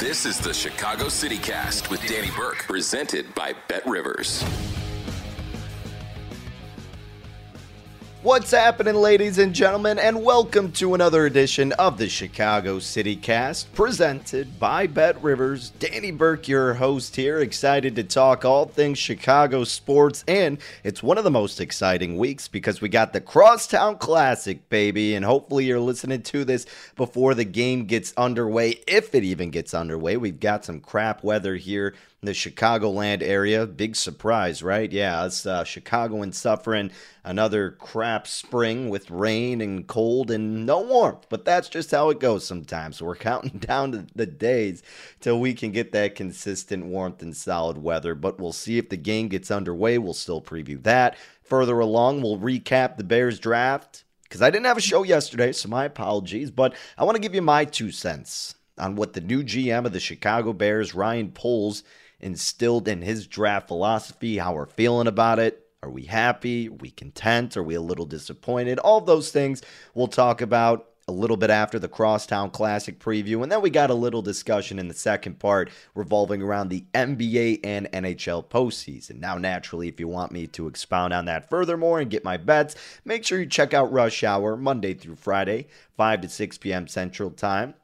This is the Chicago City Cast with Danny Burke, presented by Bet Rivers. What's happening, ladies and gentlemen, and welcome to another edition of the Chicago City Cast, presented by Bet Rivers. Danny Burke, your host here, excited to talk all things Chicago sports, and it's one of the most exciting weeks because we got the Crosstown Classic, baby, and hopefully you're listening to this before the game gets underway, if it even gets underway. We've got some crap weather here the Chicagoland area. Big surprise, right? Yeah, it's uh, Chicagoans suffering another crap spring with rain and cold and no warmth. But that's just how it goes sometimes. We're counting down the days till we can get that consistent warmth and solid weather. But we'll see if the game gets underway. We'll still preview that. Further along, we'll recap the Bears draft because I didn't have a show yesterday, so my apologies. But I want to give you my two cents on what the new GM of the Chicago Bears, Ryan Poles, instilled in his draft philosophy, how we're feeling about it. Are we happy? Are we content? Are we a little disappointed? All those things we'll talk about a little bit after the Crosstown Classic preview. And then we got a little discussion in the second part revolving around the NBA and NHL postseason. Now, naturally, if you want me to expound on that furthermore and get my bets, make sure you check out Rush Hour Monday through Friday, 5 to 6 p.m. Central Time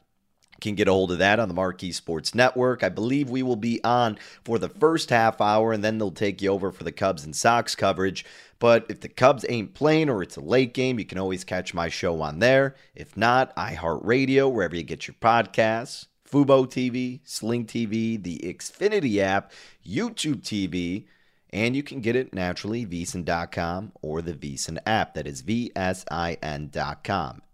can get a hold of that on the Marquee Sports Network. I believe we will be on for the first half hour, and then they'll take you over for the Cubs and Sox coverage. But if the Cubs ain't playing or it's a late game, you can always catch my show on there. If not, iHeartRadio, wherever you get your podcasts, Fubo TV, Sling TV, the Xfinity app, YouTube TV, and you can get it naturally, VSiN.com or the VSiN app. That is V-S-I-N.com.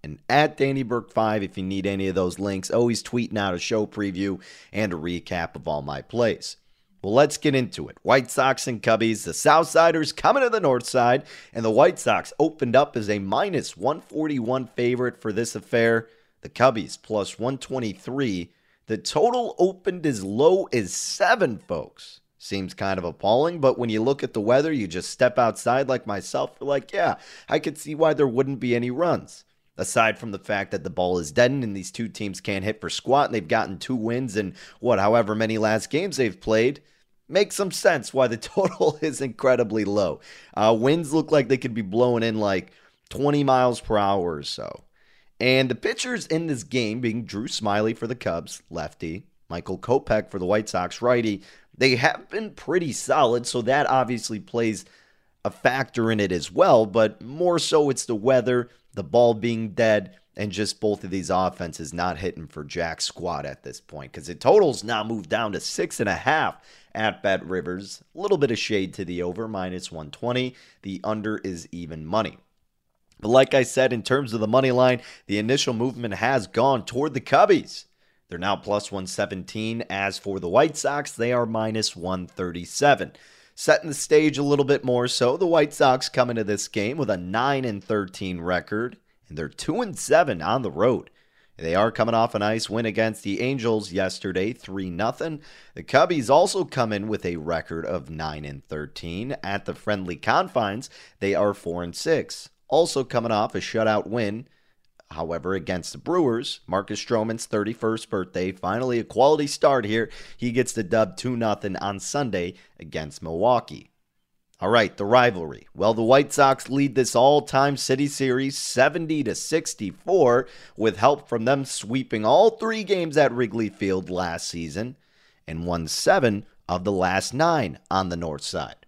And at Danny Burke 5 if you need any of those links. Always tweeting out a show preview and a recap of all my plays. Well, let's get into it. White Sox and Cubbies, the Southsiders coming to the North Side, and the White Sox opened up as a minus 141 favorite for this affair. The Cubbies plus 123. The total opened as low as seven, folks. Seems kind of appalling, but when you look at the weather, you just step outside like myself, you're like, yeah, I could see why there wouldn't be any runs. Aside from the fact that the ball is deadened and these two teams can't hit for squat, and they've gotten two wins in what, however many last games they've played, makes some sense why the total is incredibly low. Uh, winds look like they could be blowing in like 20 miles per hour or so. And the pitchers in this game being Drew Smyly for the Cubs, lefty, Michael Kopech for the White Sox, righty, they have been pretty solid, so that obviously plays a factor in it as well, but more so it's the weather, the ball being dead, and just both of these offenses not hitting for Jack squat at this point because the totals now moved down to six and a half at Bet Rivers. A little bit of shade to the over, minus 120. The under is even money. But like I said, in terms of the money line, the initial movement has gone toward the Cubbies. They're now plus 117. As for the White Sox, they are minus 137. Setting the stage a little bit more so, the White Sox come into this game with a 9 and 13 record and they're 2 and 7 on the road. They are coming off a nice win against the Angels yesterday, 3 0. The Cubbies also come in with a record of 9 and 13 at the friendly confines. They are 4 and 6. Also coming off a shutout win However, against the Brewers, Marcus Stroman's 31st birthday, finally a quality start here. He gets the dub 2 0 on Sunday against Milwaukee. All right, the rivalry. Well, the White Sox lead this all-time City Series 70 to 64 with help from them sweeping all 3 games at Wrigley Field last season and won 7 of the last 9 on the north side.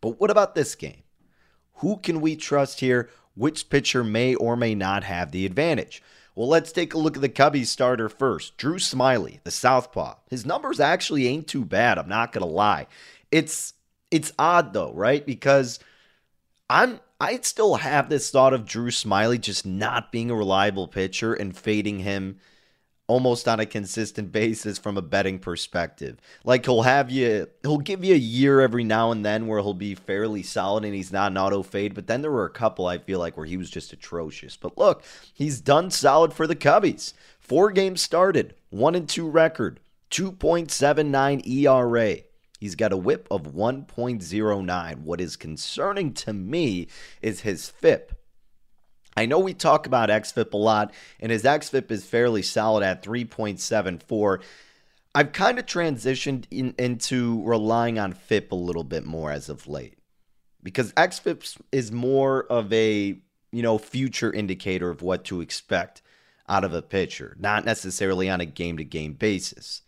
But what about this game? Who can we trust here? Which pitcher may or may not have the advantage? Well, let's take a look at the Cubbies starter first. Drew Smyly, the southpaw. His numbers actually ain't too bad, I'm not going to lie. It's it's odd though, right? Because I'm I still have this thought of Drew Smyly just not being a reliable pitcher and fading him almost on a consistent basis from a betting perspective. Like he'll have you he'll give you a year every now and then where he'll be fairly solid and he's not an auto fade, but then there were a couple I feel like where he was just atrocious. But look, he's done solid for the Cubbies. Four games started, 1 and 2 record, 2.79 ERA. He's got a whip of 1.09. What is concerning to me is his FIP. I know we talk about XFIP a lot, and his XFIP is fairly solid at 3.74. I've kind of transitioned in, into relying on FIP a little bit more as of late because XFIP is more of a you know future indicator of what to expect out of a pitcher, not necessarily on a game to game basis.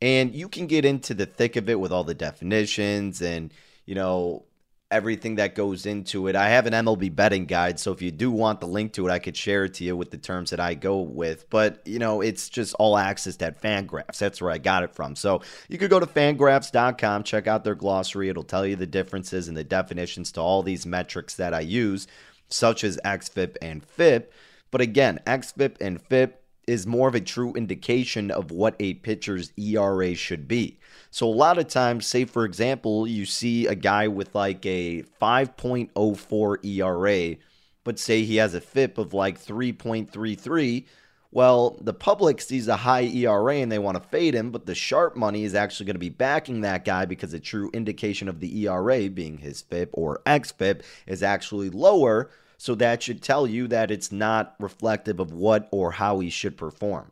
And you can get into the thick of it with all the definitions and, you know, everything that goes into it. I have an MLB betting guide, so if you do want the link to it, I could share it to you with the terms that I go with. But, you know, it's just all access at Fangraphs. That's where I got it from. So you could go to fangraphs.com, check out their glossary. It'll tell you the differences and the definitions to all these metrics that I use, such as XFIP and FIP. But again, XFIP and FIP is more of a true indication of what a pitcher's ERA should be. So a lot of times, say for example, you see a guy with like a 5.04 ERA, but say he has a FIP of like 3.33. Well, the public sees a high ERA and they want to fade him, but the sharp money is actually going to be backing that guy because a true indication of the ERA being his FIP or XFIP is actually lower. So that should tell you that it's not reflective of what or how he should perform.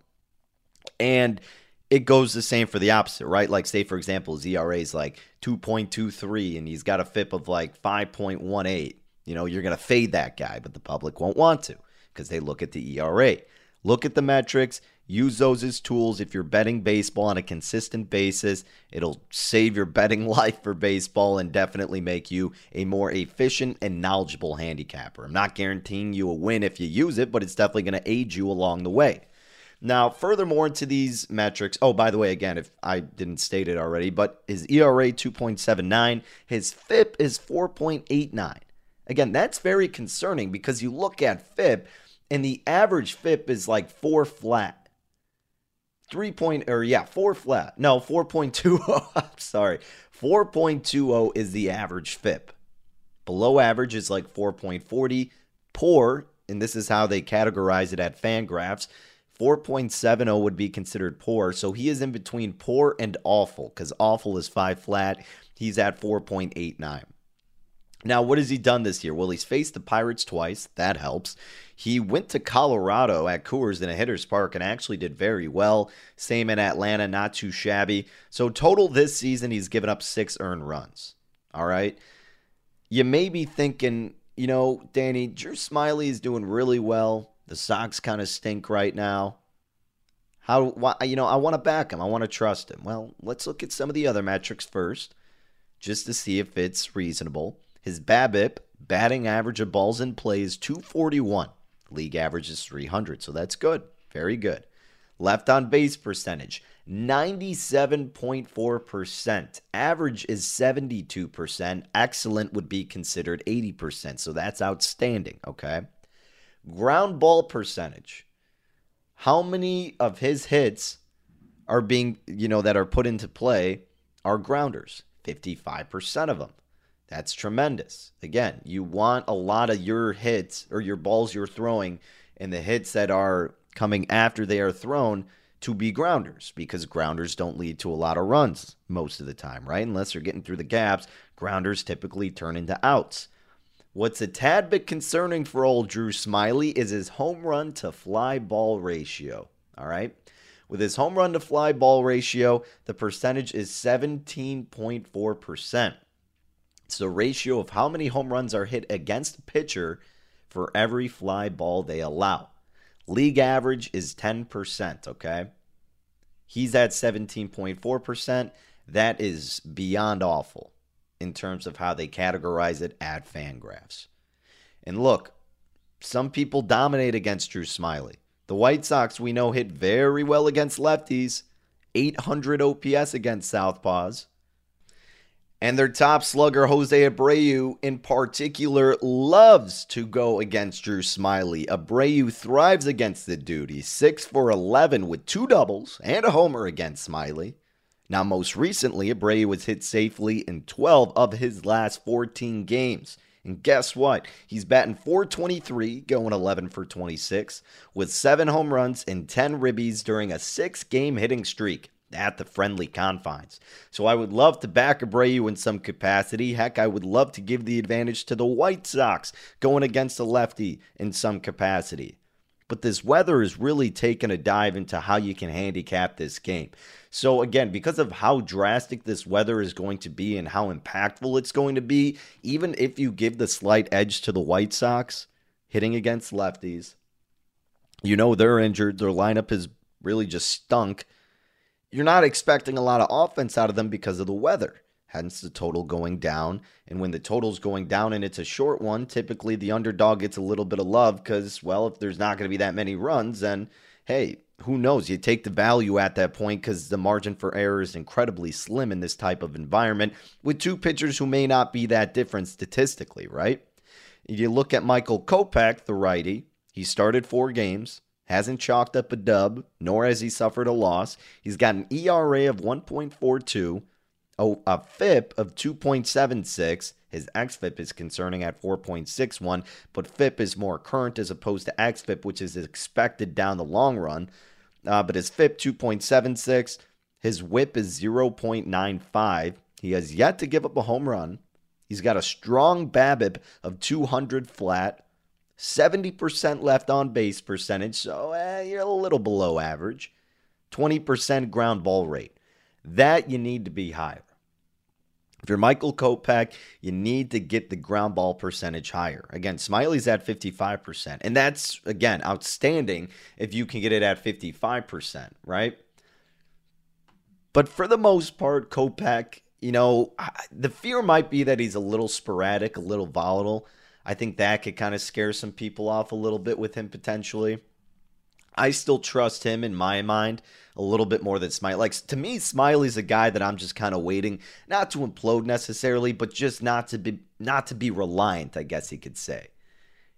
And it goes the same for the opposite, right? Like, say, for example, his ERA is like 2.23 and he's got a FIP of like 5.18. You know, you're going to fade that guy, but the public won't want to because they look at the ERA. Look at the metrics. Use those as tools if you're betting baseball on a consistent basis. It'll save your betting life for baseball and definitely make you a more efficient and knowledgeable handicapper. I'm not guaranteeing you a win if you use it, but it's definitely going to aid you along the way. Now, furthermore into these metrics, oh, by the way, again, if I didn't state it already, but his ERA 2.79, his FIP is 4.89. Again, that's very concerning because you look at FIP and the average FIP is like four flat three point or yeah, four flat. Uh, no, 4.20. I'm sorry. 4.20 is the average FIP. Below average is like 4.40. Poor, and this is how they categorize it at Fangraphs. 4.70 would be considered poor. So he is in between poor and awful because awful is five flat. He's at 4.89. Now, what has he done this year? Well, he's faced the Pirates twice. That helps. He went to Colorado at Coors in a hitter's park and actually did very well. Same in Atlanta, not too shabby. So, total this season, he's given up six earned runs. All right. You may be thinking, you know, Danny, Drew Smyly is doing really well. The Sox kind of stink right now. How, why, you know, I want to back him. I want to trust him. Well, let's look at some of the other metrics first, just to see if it's reasonable. His BABIP, batting average of balls in play, is 241. League average is 300, so that's good. Very good. Left on base percentage, 97.4%. Average is 72%. Excellent would be considered 80%, so that's outstanding, okay? Ground ball percentage. How many of his hits are being, you know, that are put into play are grounders? 55% of them. That's tremendous. Again, you want a lot of your hits or your balls you're throwing and the hits that are coming after they are thrown to be grounders because grounders don't lead to a lot of runs most of the time, right? Unless they're getting through the gaps, grounders typically turn into outs. What's a tad bit concerning for old Drew Smyly is his home run to fly ball ratio. All right. With his home run to fly ball ratio, the percentage is 17.4%. It's the ratio of how many home runs are hit against a pitcher for every fly ball they allow. League average is 10%, okay? He's at 17.4%. That is beyond awful in terms of how they categorize it at Fangraphs. And look, some people dominate against Drew Smyly. The White Sox, we know, hit very well against lefties, 800 OPS against Southpaws. And their top slugger, Jose Abreu, in particular, loves to go against Drew Smyly. Abreu thrives against the dude. He's 6 for 11 with two doubles and a homer against Smyly. Now, most recently, Abreu was hit safely in 12 of his last 14 games. And guess what? He's batting 423, going 11 for 26, with seven home runs and 10 ribbies during a six game hitting streak at the friendly confines. So I would love to back Abreu in some capacity. Heck, I would love to give the advantage to the White Sox going against a lefty in some capacity. But this weather is really taking a dive into how you can handicap this game. So, again, because of how drastic this weather is going to be and how impactful it's going to be, even if you give the slight edge to the White Sox hitting against lefties, you know they're injured. Their lineup is really just stunk. You're not expecting a lot of offense out of them because of the weather. Hence the total going down. And when the total's going down and it's a short one, typically the underdog gets a little bit of love because, well, if there's not going to be that many runs, then hey, who knows? You take the value at that point because the margin for error is incredibly slim in this type of environment with two pitchers who may not be that different statistically, right? You look at Michael Kopech, the righty, he started four games, hasn't chalked up a dub, nor has he suffered a loss. He's got an ERA of 1.42, a FIP of 2.76. His XFIP is concerning at 4.61, but FIP is more current as opposed to XFIP, which is expected down the long run. Uh, but his FIP 2.76, his WHIP is 0.95. He has yet to give up a home run. He's got a strong BABIP of 200 flat, 70% left on base percentage, so eh, you're a little below average. 20% ground ball rate. That you need to be higher. If you're Michael Kopech, you need to get the ground ball percentage higher. Again, Smyly's at 55%. And that's, again, outstanding if you can get it at 55%, right? But for the most part, Kopech, you know, the fear might be that he's a little sporadic, a little volatile. I think that could kind of scare some people off a little bit with him potentially. I still trust him in my mind a little bit more than Smyly. Like to me, Smyly's a guy that I'm just kind of waiting, not to implode necessarily, but just not to be not to be reliant, I guess he could say.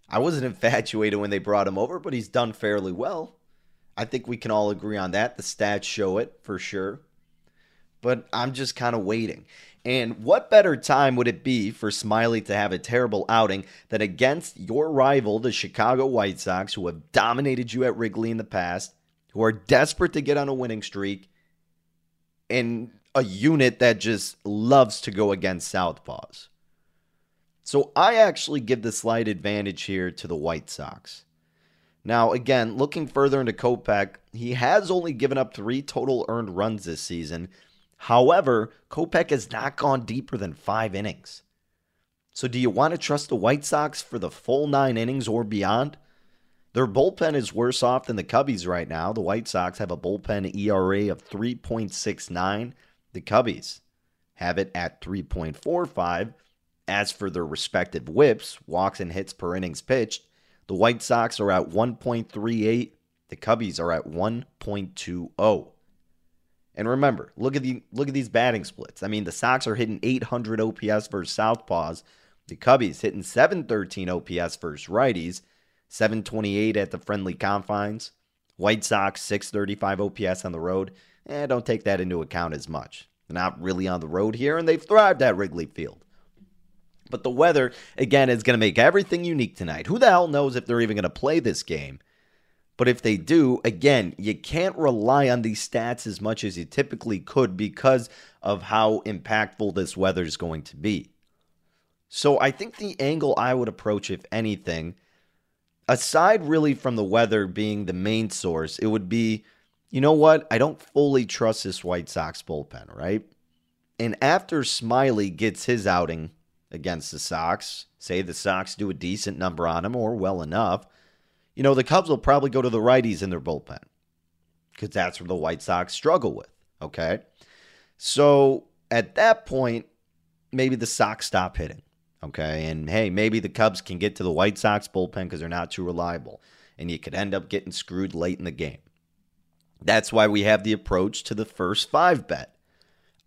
I wasn't infatuated when they brought him over, but he's done fairly well. I think we can all agree on that. The stats show it for sure. But I'm just kind of waiting. And what better time would it be for Smyly to have a terrible outing than against your rival, the Chicago White Sox, who have dominated you at Wrigley in the past, who are desperate to get on a winning streak, and a unit that just loves to go against Southpaws? So I actually give the slight advantage here to the White Sox. Now, again, looking further into Kopech, he has only given up three total earned runs this season However, Kopech has not gone deeper than five innings. So, do you want to trust the White Sox for the full nine innings or beyond? Their bullpen is worse off than the Cubbies right now. The White Sox have a bullpen ERA of 3.69. The Cubbies have it at 3.45. As for their respective whips, walks and hits per innings pitched, the White Sox are at 1.38. The Cubbies are at 1.20. And remember, look at the look at these batting splits. I mean, the Sox are hitting 800 OPS versus Southpaws. The Cubbies hitting 713 OPS versus righties, 728 at the friendly confines. White Sox 635 OPS on the road. Eh, don't take that into account as much. They're not really on the road here, and they've thrived at Wrigley Field. But the weather, again, is going to make everything unique tonight. Who the hell knows if they're even going to play this game? But if they do, again, you can't rely on these stats as much as you typically could because of how impactful this weather is going to be. So I think the angle I would approach, if anything, aside really from the weather being the main source, it would be you know what? I don't fully trust this White Sox bullpen, right? And after Smyly gets his outing against the Sox, say the Sox do a decent number on him or well enough, you know, the Cubs will probably go to the righties in their bullpen because that's where the White Sox struggle with, okay? So at that point, maybe the Sox stop hitting, okay? And hey, maybe the Cubs can get to the White Sox bullpen because they're not too reliable, and you could end up getting screwed late in the game. That's why we have the approach to the first five bet.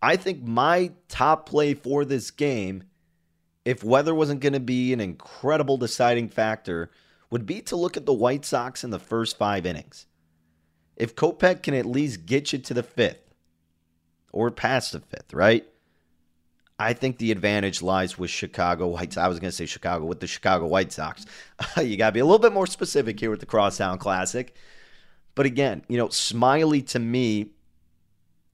I think my top play for this game, if weather wasn't going to be an incredible deciding factor, would be to look at the White Sox in the first five innings. If Kopech can at least get you to the fifth or past the fifth, right? I think the advantage lies with Chicago White. I was going to say Chicago with the Chicago White Sox. you got to be a little bit more specific here with the Crosstown Classic. But again, you know, Smyly to me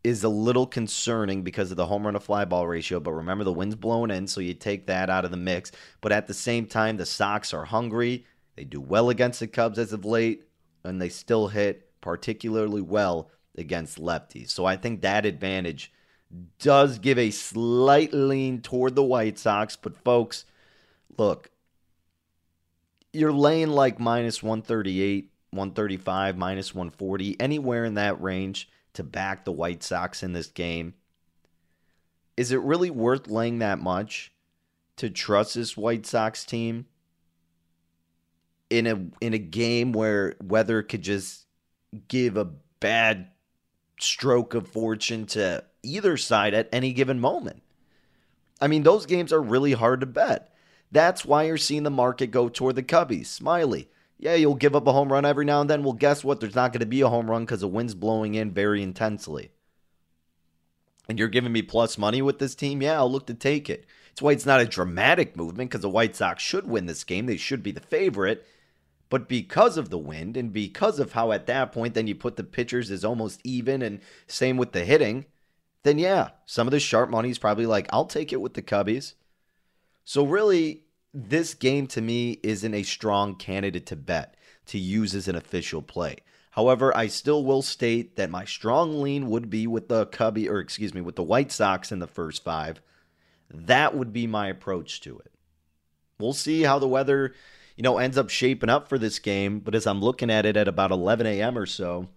is a little concerning because of the home run to fly ball ratio. But remember, the wind's blowing in, so you take that out of the mix. But at the same time, the Sox are hungry. They do well against the Cubs as of late, and they still hit particularly well against lefties. So I think that advantage does give a slight lean toward the White Sox. But folks, look, you're laying like minus 138 135, minus 140, anywhere in that range to back the White Sox in this game. Is it really worth laying that much to trust this White Sox team in a in a game where weather could just give a bad stroke of fortune to either side at any given moment? I mean, those games are really hard to bet. That's why you're seeing the market go toward the Cubbies. Smyly, yeah, you'll give up a home run every now and then. Well, guess what? There's not going to be a home run because the wind's blowing in very intensely. And you're giving me plus money with this team? Yeah, I'll look to take it. It's why it's not a dramatic movement because the White Sox should win this game. They should be the favorite. But because of the wind and because of how at that point then you put the pitchers as almost even and same with the hitting, then yeah, some of the sharp money is probably like, I'll take it with the Cubbies. So really, this game to me isn't a strong candidate to bet to use as an official play. However, I still will state that my strong lean would be with the Cubby, or excuse me, with the White Sox in the first five. That would be my approach to it. We'll see how the weather, you know, ends up shaping up for this game. But as I'm looking at it at about 11 a.m. or so,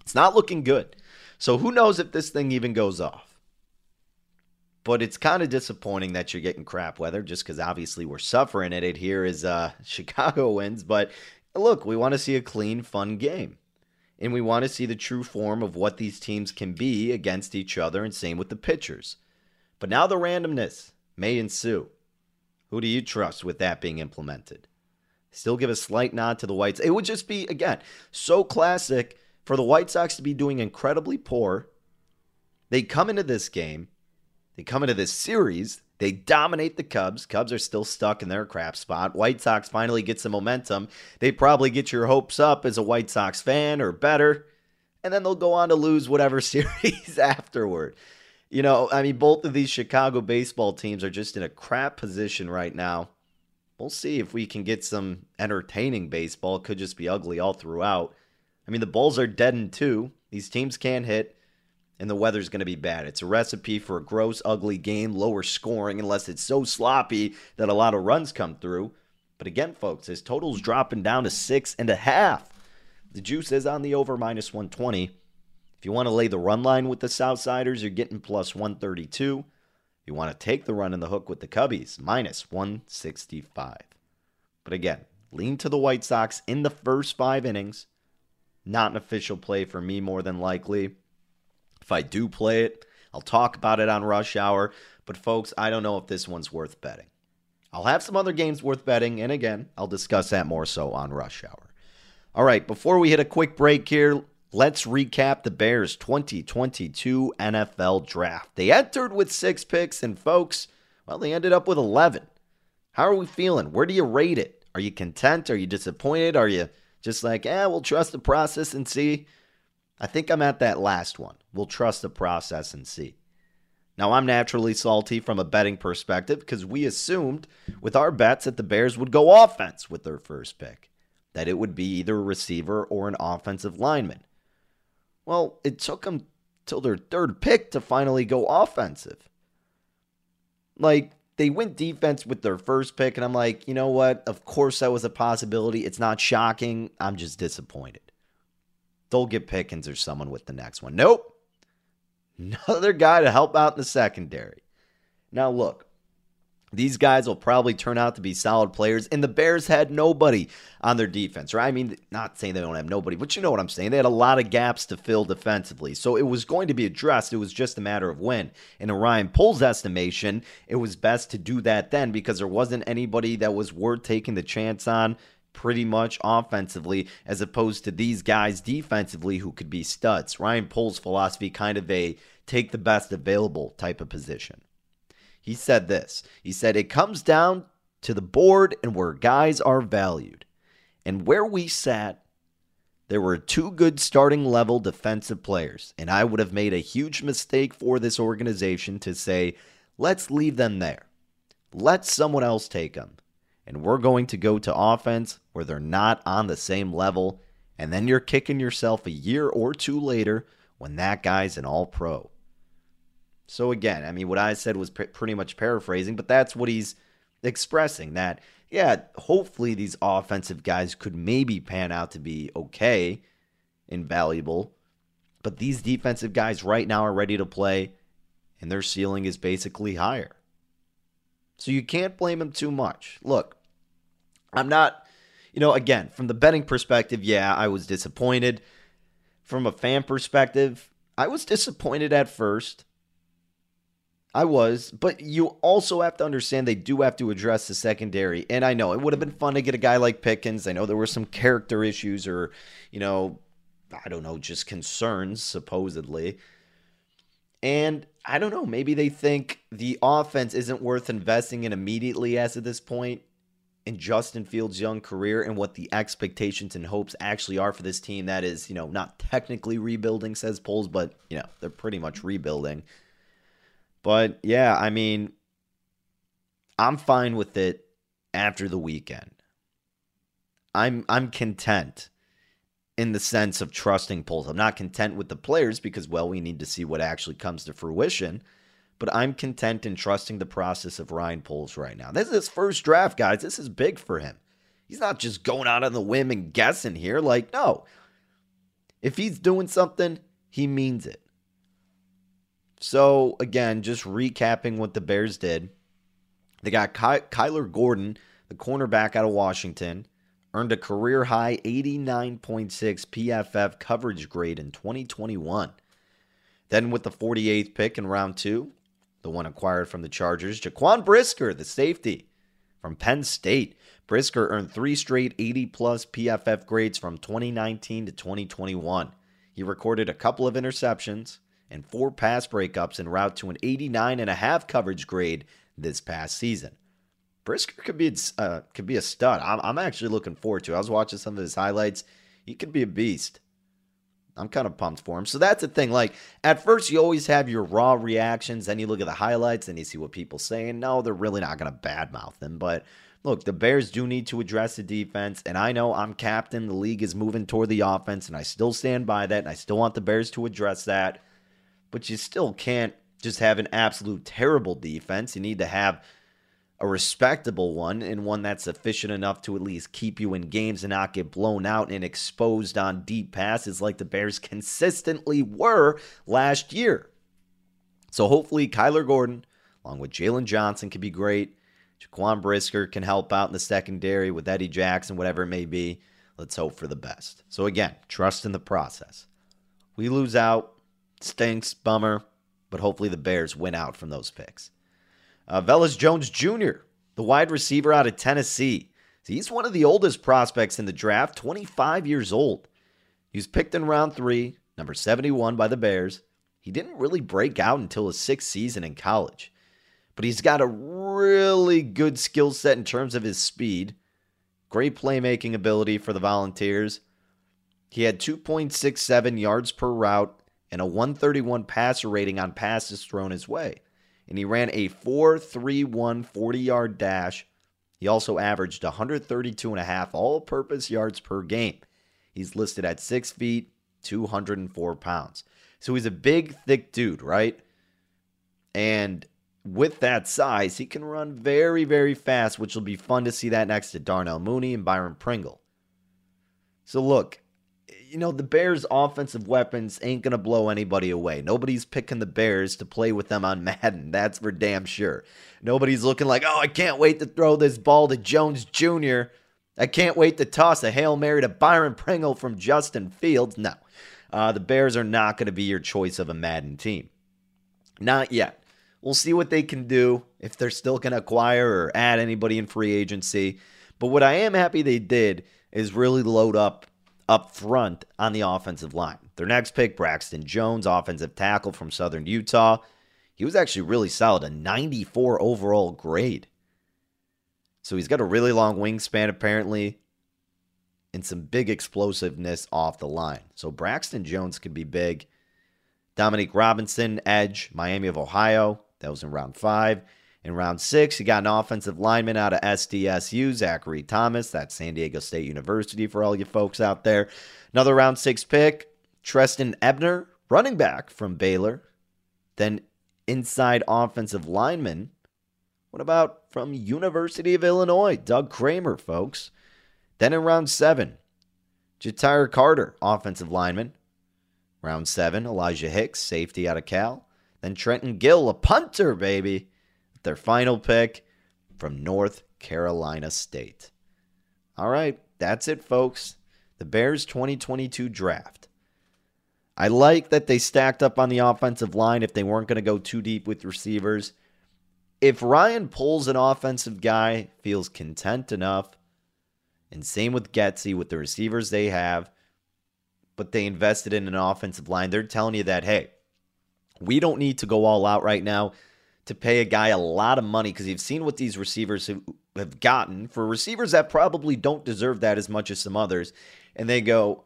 it's not looking good. So who knows if this thing even goes off? but it's kind of disappointing that you're getting crap weather just because obviously we're suffering at it here as uh, Chicago wins. But look, we want to see a clean, fun game. And we want to see the true form of what these teams can be against each other, and same with the pitchers. But now the randomness may ensue. Who do you trust with that being implemented? Still give a slight nod to the Whites. It would just be, again, so classic for the White Sox to be doing incredibly poor. They come into this game they come into this series, they dominate the Cubs. Cubs are still stuck in their crap spot. White Sox finally get some momentum. They probably get your hopes up as a White Sox fan or better. And then they'll go on to lose whatever series afterward. You know, I mean, both of these Chicago baseball teams are just in a crap position right now. We'll see if we can get some entertaining baseball. It could just be ugly all throughout. I mean, the Bulls are dead in two. These teams can't hit and the weather's going to be bad. It's a recipe for a gross, ugly game, lower scoring, unless it's so sloppy that a lot of runs come through. But again, folks, his total's dropping down to six and a half. The juice is on the over minus 120. If you want to lay the run line with the Southsiders, you're getting plus 132. You want to take the run in the hook with the Cubbies, minus 165. But again, lean to the White Sox in the first five innings. Not an official play for me, more than likely. If I do play it, I'll talk about it on Rush Hour. But, folks, I don't know if this one's worth betting. I'll have some other games worth betting, and again, I'll discuss that more so on Rush Hour. All right, before we hit a quick break here, let's recap the Bears 2022 NFL draft. They entered with six picks, and folks, well, they ended up with 11. How are we feeling? Where do you rate it? Are you content? Are you disappointed? Are you just like, eh, we'll trust the process and see? I think I'm at that last one. We'll trust the process and see. Now, I'm naturally salty from a betting perspective because we assumed with our bets that the Bears would go offense with their first pick, that it would be either a receiver or an offensive lineman. Well, it took them till their third pick to finally go offensive. Like, they went defense with their first pick, and I'm like, you know what? Of course, that was a possibility. It's not shocking. I'm just disappointed. They'll get Pickens or someone with the next one. Nope. Another guy to help out in the secondary. Now, look, these guys will probably turn out to be solid players, and the Bears had nobody on their defense, right? I mean, not saying they don't have nobody, but you know what I'm saying. They had a lot of gaps to fill defensively, so it was going to be addressed. It was just a matter of when. In Ryan Poles' estimation, it was best to do that then because there wasn't anybody that was worth taking the chance on pretty much offensively, as opposed to these guys defensively who could be studs. Ryan Poles' philosophy kind of a take the best available type of position. He said this. He said it comes down to the board and where guys are valued. And where we sat, there were two good starting level defensive players, and I would have made a huge mistake for this organization to say, let's leave them there. Let someone else take them and we're going to go to offense where they're not on the same level, and then you're kicking yourself a year or two later when that guy's an all pro. So, again, I mean, what I said was pretty much paraphrasing, but that's what he's expressing that, yeah, hopefully these offensive guys could maybe pan out to be okay and valuable, but these defensive guys right now are ready to play, and their ceiling is basically higher. So you can't blame him too much. Look, I'm not, you know, again, from the betting perspective, yeah, I was disappointed. From a fan perspective, I was disappointed at first. I was, but you also have to understand they do have to address the secondary. And I know it would have been fun to get a guy like Pickens. I know there were some character issues or, you know, I don't know, just concerns, supposedly. And I don't know, maybe they think the offense isn't worth investing in immediately as of this point in Justin Fields' young career and what the expectations and hopes actually are for this team that is, you know, not technically rebuilding, says Poles, but, you know, they're pretty much rebuilding. But yeah, I mean, I'm fine with it after the weekend. I'm I'm content in the sense of trusting Poles. I'm not content with the players because well, we need to see what actually comes to fruition but I'm content in trusting the process of Ryan Poles right now. This is his first draft, guys. This is big for him. He's not just going out on the whim and guessing here. Like, no. If he's doing something, he means it. So, again, just recapping what the Bears did. They got Ky- Kyler Gordon, the cornerback out of Washington, earned a career high 89.6 PFF coverage grade in 2021. Then, with the 48th pick in round two, the one acquired from the Chargers. Jaquan Brisker, the safety from Penn State. Brisker earned three straight 80 plus PFF grades from 2019 to 2021. He recorded a couple of interceptions and four pass breakups en route to an 89.5 coverage grade this past season. Brisker could be uh, could be a stud. I'm, I'm actually looking forward to. It. I was watching some of his highlights. He could be a beast. I'm kind of pumped for him. So that's the thing. Like at first, you always have your raw reactions. Then you look at the highlights and you see what people saying. No, they're really not going to badmouth him. But look, the Bears do need to address the defense. And I know I'm captain. The league is moving toward the offense, and I still stand by that. And I still want the Bears to address that. But you still can't just have an absolute terrible defense. You need to have a respectable one and one that's sufficient enough to at least keep you in games and not get blown out and exposed on deep passes like the Bears consistently were last year. So hopefully Kyler Gordon, along with Jaylon Johnson, can be great. Jaquan Brisker can help out in the secondary with Eddie Jackson, whatever it may be. Let's hope for the best. So, again, trust in the process. We lose out, stinks, bummer, but hopefully the Bears win out from those picks. Uh, Velus Jones Jr., the wide receiver out of Tennessee. He's one of the oldest prospects in the draft, 25 years old. He was picked in round three, number 71 by the Bears. He didn't really break out until his sixth season in college, but he's got a really good skill set in terms of his speed, great playmaking ability for the Volunteers. He had 2.67 yards per route and a 131 passer rating on passes thrown his way. And he ran a 4.31 40 yard dash. He also averaged 132 and a half all purpose yards per game. He's listed at 6 feet, 204 pounds. So he's a big, thick dude, right? And with that size, he can run very, very fast, which will be fun to see that next to Darnell Mooney and Byron Pringle. So look, you know, the Bears' offensive weapons ain't going to blow anybody away. Nobody's picking the Bears to play with them on Madden. That's for damn sure. Nobody's looking like, oh, I can't wait to throw this ball to Jones Jr. I can't wait to toss a Hail Mary to Byron Pringle from Justin Fields. No. Uh, the Bears are not going to be your choice of a Madden team. Not yet. We'll see what they can do if they're still going to acquire or add anybody in free agency. But what I am happy they did is really load up up front on the offensive line. Their next pick, Braxton Jones, offensive tackle from Southern Utah. He was actually really solid, a 94 overall grade. So he's got a really long wingspan, apparently and some big explosiveness off the line. So Braxton Jones could be big. Dominique Robinson, edge, Miami of Ohio. That was in round five. In round six, you got an offensive lineman out of SDSU, Zachary Thomas. That's San Diego State University for all you folks out there. Another round six pick, Trestan Ebner, running back from Baylor. Then inside offensive lineman. What about from University of Illinois? Doug Kramer, folks. Then in round seven, Ja'Tyre Carter, offensive lineman. Round seven, Elijah Hicks, safety out of Cal. Then Trenton Gill, a punter, baby. Their final pick from North Carolina State. All right, that's it, folks. The Bears 2022 draft. I like that they stacked up on the offensive line if they weren't going to go too deep with receivers. If Ryan Poles an offensive guy, feels content enough and same with Getsy with the receivers they have, but they invested in an offensive line. They're telling you that, hey, we don't need to go all out right now to pay a guy a lot of money because you've seen what these receivers have gotten for receivers that probably don't deserve that as much as some others. And they go,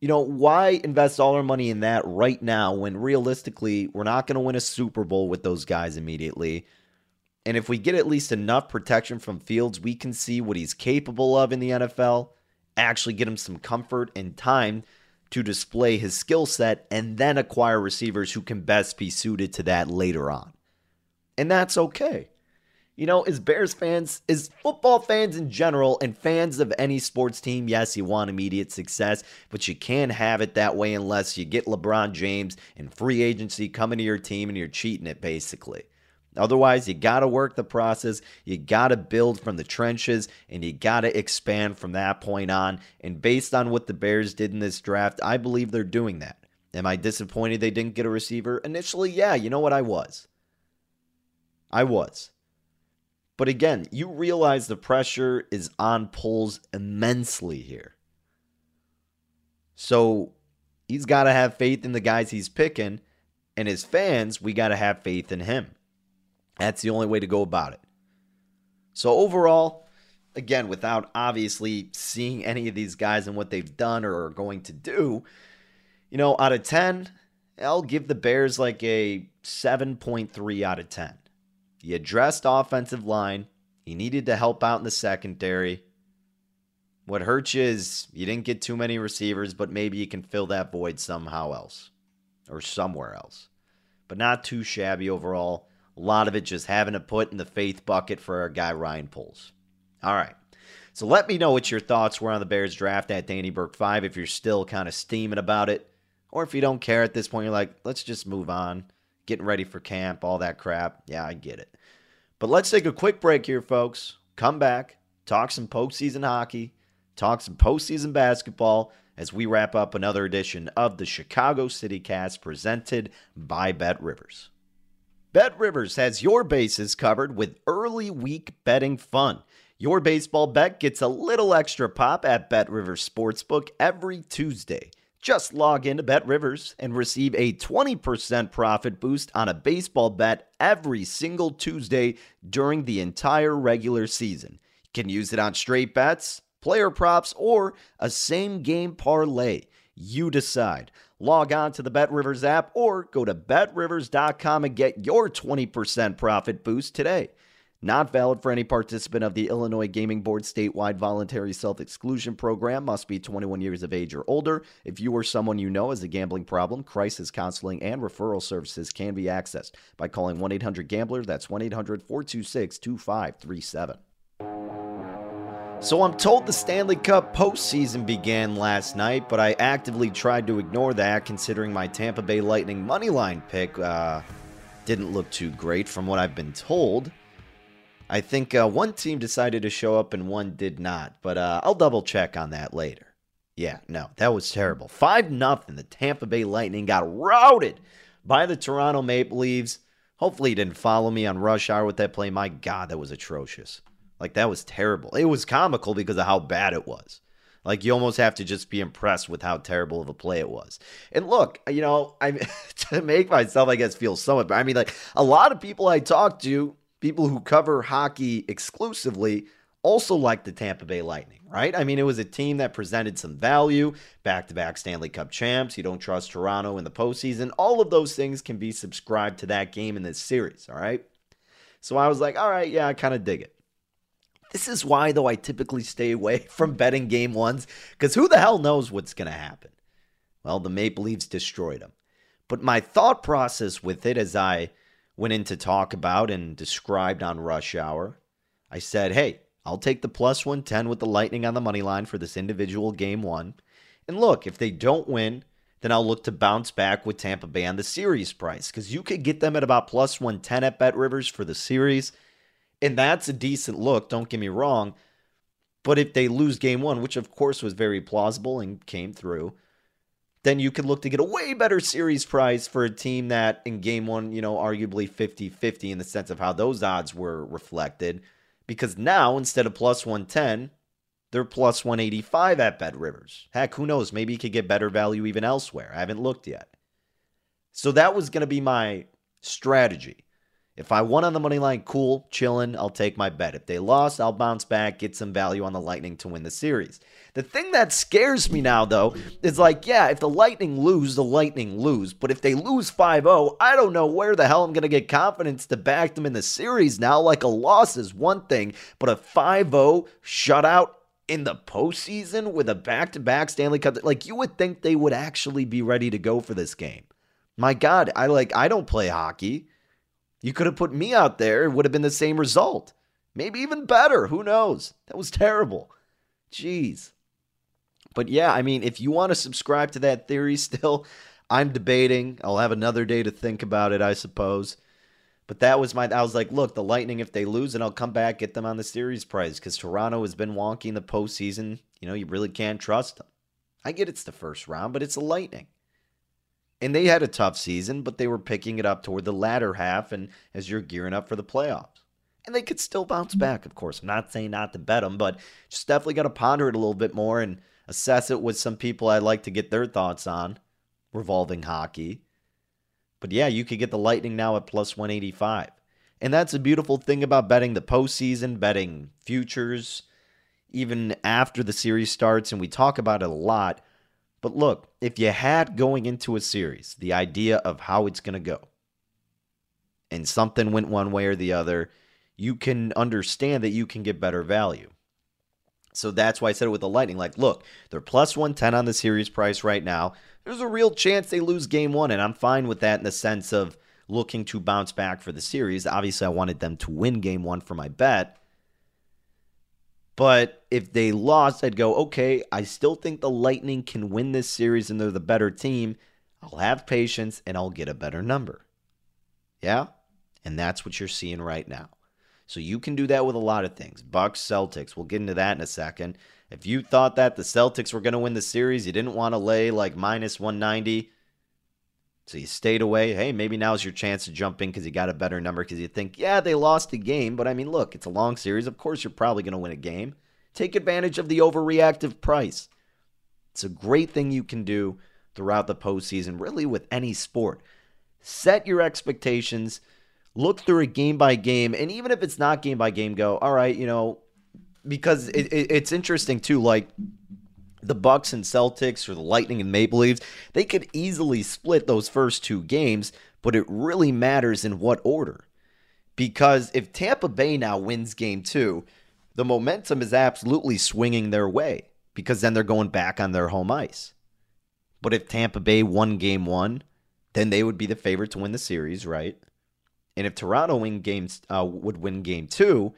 you know, why invest all our money in that right now when realistically we're not going to win a Super Bowl with those guys immediately? And if we get at least enough protection from Fields, we can see what he's capable of in the NFL, actually get him some comfort and time to display his skill set, and then acquire receivers who can best be suited to that later on. And that's okay. You know, as Bears fans, as football fans in general, and fans of any sports team, yes, you want immediate success, but you can't have it that way unless you get LeBron James and free agency coming to your team and you're cheating it, basically. Otherwise, you got to work the process. You got to build from the trenches and you got to expand from that point on. And based on what the Bears did in this draft, I believe they're doing that. Am I disappointed they didn't get a receiver? Initially, yeah, you know what? I was. I was. But again, you realize the pressure is on Poles immensely here. So he's got to have faith in the guys he's picking. And his fans, we got to have faith in him. That's the only way to go about it. So, overall, again, without obviously seeing any of these guys and what they've done or are going to do, you know, out of 10, I'll give the Bears like a 7.3 out of 10. He addressed offensive line. He needed to help out in the secondary. What hurts you is you didn't get too many receivers, but maybe you can fill that void somehow else or somewhere else. But not too shabby overall. A lot of it just having to put in the faith bucket for our guy Ryan Poles. All right. So let me know what your thoughts were on the Bears draft at Danny Burke 5 if you're still kind of steaming about it. Or if you don't care at this point, you're like, let's just move on. Getting ready for camp, all that crap. Yeah, I get it. But let's take a quick break here, folks. Come back, talk some postseason hockey, talk some postseason basketball as we wrap up another edition of the Chicago City Cast presented by Bet Rivers. Bet Rivers has your bases covered with early week betting fun. Your baseball bet gets a little extra pop at Bet Rivers Sportsbook every Tuesday. Just log into Bet Rivers and receive a 20% profit boost on a baseball bet every single Tuesday during the entire regular season. You can use it on straight bets, player props, or a same game parlay. You decide. Log on to the Bet Rivers app or go to betrivers.com and get your 20% profit boost today. Not valid for any participant of the Illinois Gaming Board statewide voluntary self exclusion program. Must be 21 years of age or older. If you or someone you know has a gambling problem, crisis counseling and referral services can be accessed by calling 1 800 Gambler. That's 1 800 426 2537. So I'm told the Stanley Cup postseason began last night, but I actively tried to ignore that considering my Tampa Bay Lightning moneyline pick uh, didn't look too great from what I've been told. I think uh, one team decided to show up and one did not, but uh, I'll double check on that later. Yeah, no, that was terrible. 5 nothing. The Tampa Bay Lightning got routed by the Toronto Maple Leafs. Hopefully, you didn't follow me on Rush Hour with that play. My God, that was atrocious. Like, that was terrible. It was comical because of how bad it was. Like, you almost have to just be impressed with how terrible of a play it was. And look, you know, I to make myself, I guess, feel somewhat, but I mean, like, a lot of people I talk to, people who cover hockey exclusively, also like the Tampa Bay Lightning, right? I mean, it was a team that presented some value, back to back Stanley Cup champs. You don't trust Toronto in the postseason. All of those things can be subscribed to that game in this series, all right? So I was like, all right, yeah, I kind of dig it. This is why, though, I typically stay away from betting game ones because who the hell knows what's going to happen? Well, the Maple Leafs destroyed them. But my thought process with it as I went in to talk about and described on Rush Hour, I said, hey, I'll take the plus 110 with the Lightning on the money line for this individual game one. And look, if they don't win, then I'll look to bounce back with Tampa Bay on the series price because you could get them at about plus 110 at Bet Rivers for the series. And that's a decent look, don't get me wrong. But if they lose game one, which of course was very plausible and came through, then you could look to get a way better series price for a team that in game one, you know, arguably 50 50 in the sense of how those odds were reflected. Because now, instead of plus 110, they're plus 185 at Bet Rivers. Heck, who knows? Maybe you could get better value even elsewhere. I haven't looked yet. So that was going to be my strategy. If I won on the money line, cool, chillin', I'll take my bet. If they lost, I'll bounce back, get some value on the Lightning to win the series. The thing that scares me now, though, is like, yeah, if the Lightning lose, the Lightning lose. But if they lose 5 0, I don't know where the hell I'm going to get confidence to back them in the series now. Like a loss is one thing, but a 5 0 shutout in the postseason with a back to back Stanley Cup, like you would think they would actually be ready to go for this game. My God, I like, I don't play hockey. You could have put me out there, it would have been the same result. Maybe even better. Who knows? That was terrible. Jeez. But yeah, I mean, if you want to subscribe to that theory still, I'm debating. I'll have another day to think about it, I suppose. But that was my. I was like, look, the Lightning, if they lose, and I'll come back, get them on the series prize because Toronto has been wonky in the postseason. You know, you really can't trust them. I get it's the first round, but it's the Lightning. And they had a tough season, but they were picking it up toward the latter half and as you're gearing up for the playoffs. And they could still bounce mm-hmm. back, of course. I'm not saying not to bet them, but just definitely got to ponder it a little bit more and assess it with some people I'd like to get their thoughts on revolving hockey. But yeah, you could get the Lightning now at plus 185. And that's a beautiful thing about betting the postseason, betting futures, even after the series starts. And we talk about it a lot. But look, if you had going into a series the idea of how it's going to go, and something went one way or the other, you can understand that you can get better value. So that's why I said it with the Lightning. Like, look, they're plus 110 on the series price right now. There's a real chance they lose game one, and I'm fine with that in the sense of looking to bounce back for the series. Obviously, I wanted them to win game one for my bet. But if they lost, I'd go, okay, I still think the Lightning can win this series and they're the better team. I'll have patience and I'll get a better number. Yeah? And that's what you're seeing right now. So you can do that with a lot of things. Bucks, Celtics. We'll get into that in a second. If you thought that the Celtics were going to win the series, you didn't want to lay like minus 190. So you stayed away. Hey, maybe now's your chance to jump in because you got a better number because you think, yeah, they lost a game. But I mean, look, it's a long series. Of course, you're probably going to win a game. Take advantage of the overreactive price. It's a great thing you can do throughout the postseason, really with any sport. Set your expectations, look through it game by game, and even if it's not game by game, go, all right, you know, because it, it, it's interesting too, like the Bucks and Celtics or the Lightning and Maple Leafs, they could easily split those first two games, but it really matters in what order. Because if Tampa Bay now wins game two, the momentum is absolutely swinging their way because then they're going back on their home ice. But if Tampa Bay won game one, then they would be the favorite to win the series, right? And if Toronto win games uh, would win game two,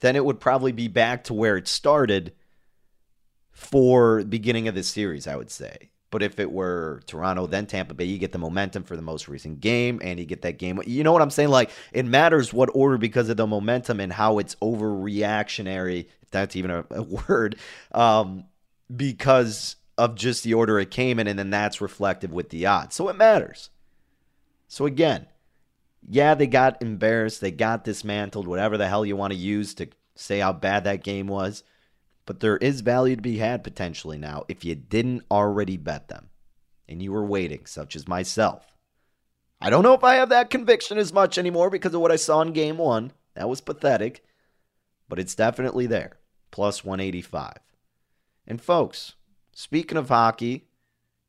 then it would probably be back to where it started for beginning of the series, I would say. But if it were Toronto, then Tampa Bay, you get the momentum for the most recent game and you get that game. You know what I'm saying? Like, it matters what order because of the momentum and how it's overreactionary, if that's even a, a word, um, because of just the order it came in. And then that's reflective with the odds. So it matters. So again, yeah, they got embarrassed. They got dismantled, whatever the hell you want to use to say how bad that game was. But there is value to be had potentially now if you didn't already bet them and you were waiting, such as myself. I don't know if I have that conviction as much anymore because of what I saw in game one. That was pathetic, but it's definitely there. Plus 185. And folks, speaking of hockey,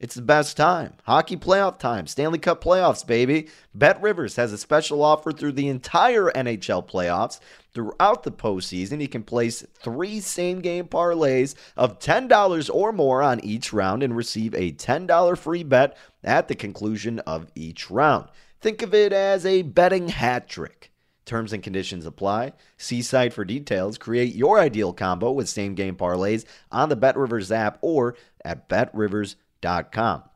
it's the best time. Hockey playoff time. Stanley Cup playoffs, baby. Bet Rivers has a special offer through the entire NHL playoffs. Throughout the postseason, you can place three same game parlays of $10 or more on each round and receive a $10 free bet at the conclusion of each round. Think of it as a betting hat trick. Terms and conditions apply. See site for details. Create your ideal combo with same game parlays on the BetRivers app or at betrivers.com Com.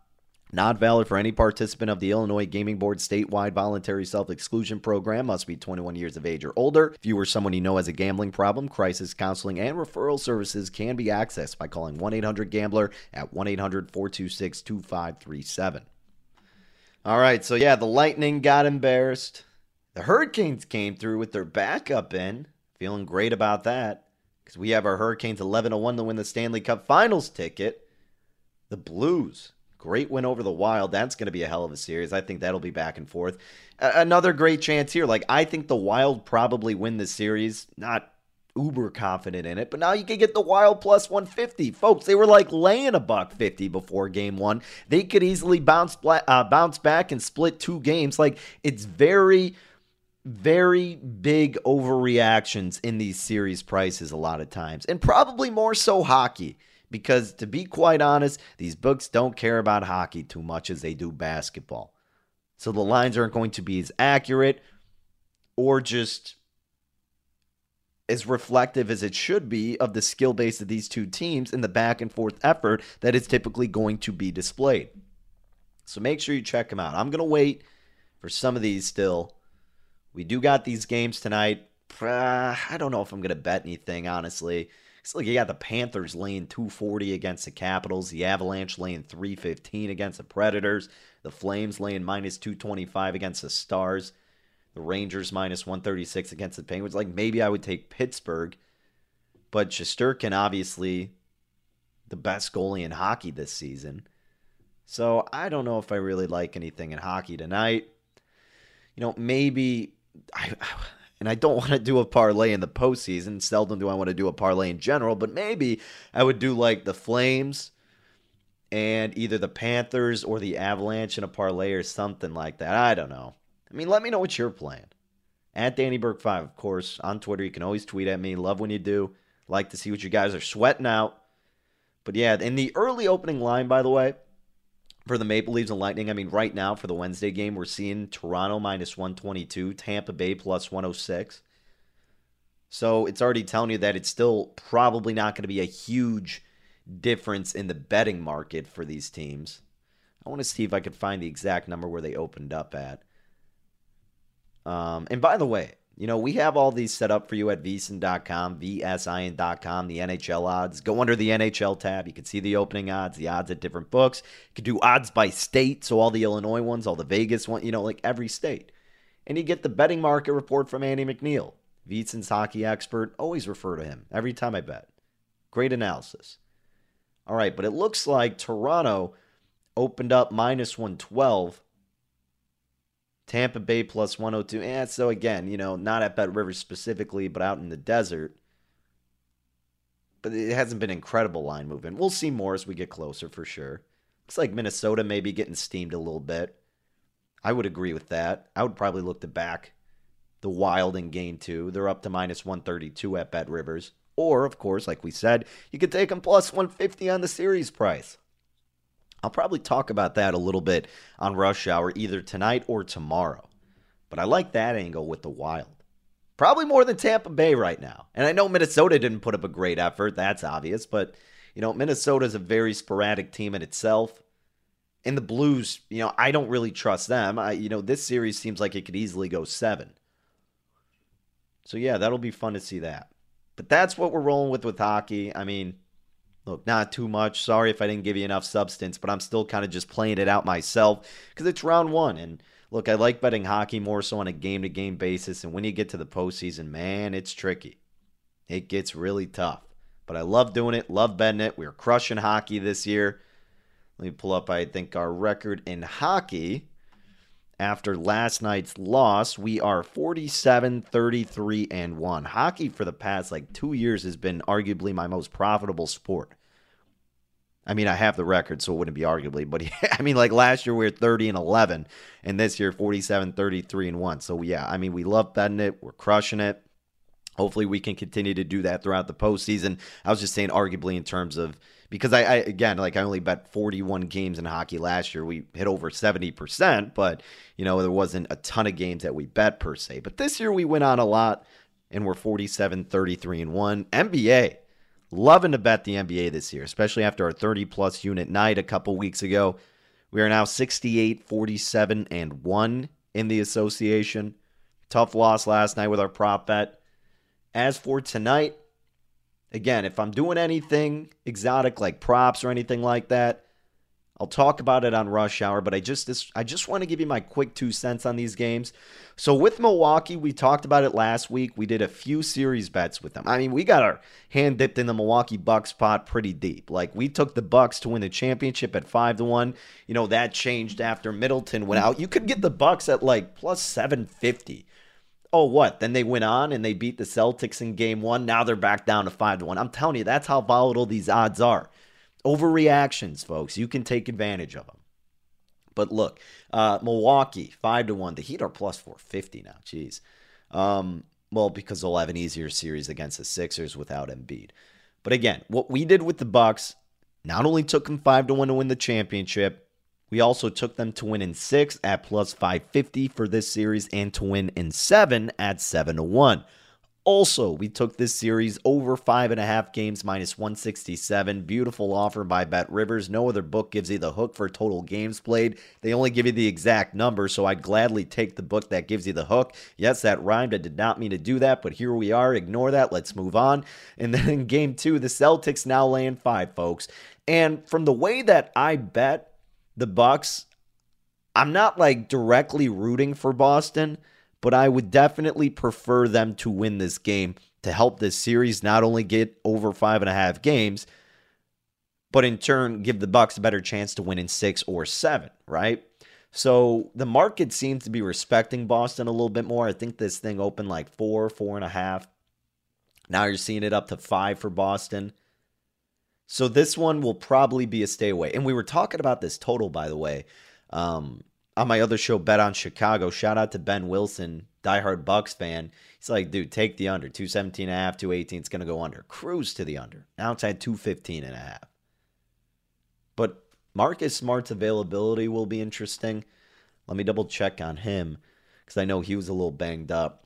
Not valid for any participant of the Illinois Gaming Board statewide voluntary self exclusion program. Must be 21 years of age or older. If you or someone you know has a gambling problem, crisis counseling and referral services can be accessed by calling 1 800 Gambler at 1 800 426 2537. All right, so yeah, the Lightning got embarrassed. The Hurricanes came through with their backup in. Feeling great about that because we have our Hurricanes 11 1 to win the Stanley Cup Finals ticket. The Blues, great win over the Wild. That's going to be a hell of a series. I think that'll be back and forth. A- another great chance here. Like, I think the Wild probably win the series. Not uber confident in it, but now you can get the Wild plus 150. Folks, they were like laying a buck 50 before game one. They could easily bounce, uh, bounce back and split two games. Like, it's very very big overreactions in these series prices a lot of times, and probably more so hockey because to be quite honest, these books don't care about hockey too much as they do basketball. So the lines aren't going to be as accurate or just as reflective as it should be of the skill base of these two teams in the back and forth effort that is typically going to be displayed. So make sure you check them out. I'm going to wait for some of these still. We do got these games tonight. Uh, I don't know if I'm going to bet anything, honestly. So you got the Panthers laying 240 against the Capitals, the Avalanche laying 315 against the Predators, the Flames laying minus 225 against the Stars, the Rangers minus 136 against the Penguins. Like maybe I would take Pittsburgh, but Shesterkin obviously the best goalie in hockey this season. So I don't know if I really like anything in hockey tonight. You know, maybe I and I don't want to do a parlay in the postseason. Seldom do I want to do a parlay in general, but maybe I would do like the Flames and either the Panthers or the Avalanche in a parlay or something like that. I don't know. I mean, let me know what you're playing. At Danny Burke 5, of course, on Twitter. You can always tweet at me. Love when you do. Like to see what you guys are sweating out. But yeah, in the early opening line, by the way, for the Maple Leafs and Lightning. I mean, right now for the Wednesday game, we're seeing Toronto minus 122, Tampa Bay plus 106. So it's already telling you that it's still probably not going to be a huge difference in the betting market for these teams. I want to see if I could find the exact number where they opened up at. Um, and by the way, You know, we have all these set up for you at vsin.com, vsin.com, the NHL odds. Go under the NHL tab. You can see the opening odds, the odds at different books. You can do odds by state, so all the Illinois ones, all the Vegas ones, you know, like every state. And you get the betting market report from Andy McNeil, VSIN's hockey expert. Always refer to him every time I bet. Great analysis. All right, but it looks like Toronto opened up minus 112 Tampa Bay plus 102. And eh, so again, you know, not at Bet Rivers specifically, but out in the desert. But it hasn't been incredible line movement. We'll see more as we get closer for sure. Looks like Minnesota may be getting steamed a little bit. I would agree with that. I would probably look to back the Wild in game two. They're up to minus 132 at Bet Rivers. Or, of course, like we said, you could take them plus 150 on the series price. I'll probably talk about that a little bit on Rush Hour either tonight or tomorrow. But I like that angle with the Wild. Probably more than Tampa Bay right now. And I know Minnesota didn't put up a great effort. That's obvious. But, you know, Minnesota is a very sporadic team in itself. And the Blues, you know, I don't really trust them. I, you know, this series seems like it could easily go seven. So, yeah, that'll be fun to see that. But that's what we're rolling with with hockey. I mean, Look, not too much. Sorry if I didn't give you enough substance, but I'm still kind of just playing it out myself because it's round one. And look, I like betting hockey more so on a game to game basis. And when you get to the postseason, man, it's tricky. It gets really tough. But I love doing it, love betting it. We're crushing hockey this year. Let me pull up, I think, our record in hockey. After last night's loss, we are 47, 33, and 1. Hockey for the past like two years has been arguably my most profitable sport. I mean, I have the record, so it wouldn't be arguably, but I mean, like last year we were 30 and 11, and this year 47, 33, and 1. So, yeah, I mean, we love betting it. We're crushing it. Hopefully, we can continue to do that throughout the postseason. I was just saying, arguably, in terms of because I, I, again like I only bet 41 games in hockey last year. We hit over 70%, but you know, there wasn't a ton of games that we bet per se. But this year we went on a lot and we're 47, 33 and 1. NBA. Loving to bet the NBA this year, especially after our 30 plus unit night a couple weeks ago. We are now 68, 47 and 1 in the association. Tough loss last night with our prop bet. As for tonight, Again, if I'm doing anything exotic like props or anything like that, I'll talk about it on rush hour, but I just this, I just want to give you my quick 2 cents on these games. So with Milwaukee, we talked about it last week. We did a few series bets with them. I mean, we got our hand dipped in the Milwaukee Bucks pot pretty deep. Like we took the Bucks to win the championship at 5 to 1. You know, that changed after Middleton went mm. out. You could get the Bucks at like plus 750 oh, what? Then they went on and they beat the Celtics in game one. Now they're back down to 5 to 1. I'm telling you, that's how volatile these odds are. Overreactions, folks. You can take advantage of them. But look, uh, Milwaukee, 5 to 1. The Heat are plus 450 now. Jeez. Um, well, because they'll have an easier series against the Sixers without Embiid. But again, what we did with the Bucks not only took them 5 to 1 to win the championship, we also took them to win in six at plus 550 for this series and to win in seven at 7 to 1. Also, we took this series over five and a half games minus 167. Beautiful offer by Bet Rivers. No other book gives you the hook for total games played. They only give you the exact number, so I'd gladly take the book that gives you the hook. Yes, that rhymed. I did not mean to do that, but here we are. Ignore that. Let's move on. And then in game two, the Celtics now laying five, folks. And from the way that I bet, the Bucks, I'm not like directly rooting for Boston, but I would definitely prefer them to win this game to help this series not only get over five and a half games, but in turn give the Bucks a better chance to win in six or seven, right? So the market seems to be respecting Boston a little bit more. I think this thing opened like four, four and a half. Now you're seeing it up to five for Boston. So this one will probably be a stay away. And we were talking about this total, by the way, um, on my other show, Bet on Chicago. Shout out to Ben Wilson, diehard Bucks fan. He's like, dude, take the under. 217 and a half, 218. It's going to go under. Cruise to the under. Now it's at 215 and a half. But Marcus Smart's availability will be interesting. Let me double check on him because I know he was a little banged up.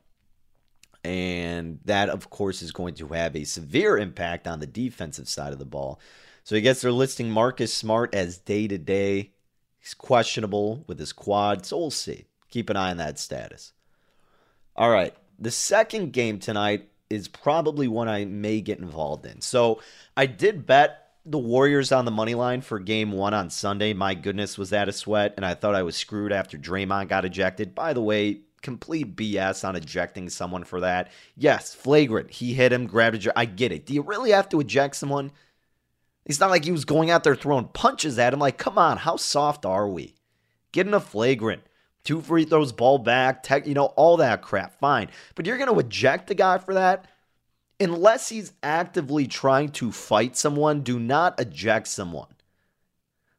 And that, of course, is going to have a severe impact on the defensive side of the ball. So I guess they're listing Marcus Smart as day to day. He's questionable with his quad. So we'll see. Keep an eye on that status. All right. the second game tonight is probably one I may get involved in. So I did bet the Warriors on the money line for game one on Sunday. My goodness, was that a sweat? And I thought I was screwed after Draymond got ejected. By the way, complete BS on ejecting someone for that. Yes, flagrant. He hit him, grabbed a. I get it. Do you really have to eject someone? It's not like he was going out there throwing punches at him. Like, come on, how soft are we? Getting a flagrant. Two free throws, ball back, tech, you know, all that crap. Fine. But you're going to eject the guy for that? Unless he's actively trying to fight someone, do not eject someone.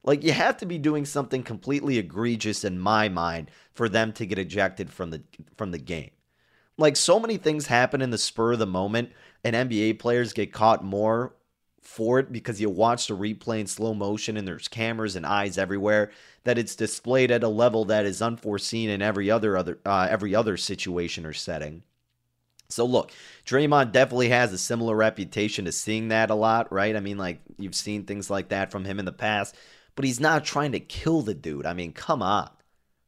Like you have to be doing something completely egregious in my mind for them to get ejected from the from the game. Like so many things happen in the spur of the moment and NBA players get caught more for it because you watch the replay in slow motion and there's cameras and eyes everywhere that it's displayed at a level that is unforeseen in every other other uh, every other situation or setting. So look, Draymond definitely has a similar reputation to seeing that a lot, right? I mean, like you've seen things like that from him in the past, but he's not trying to kill the dude. I mean, come on.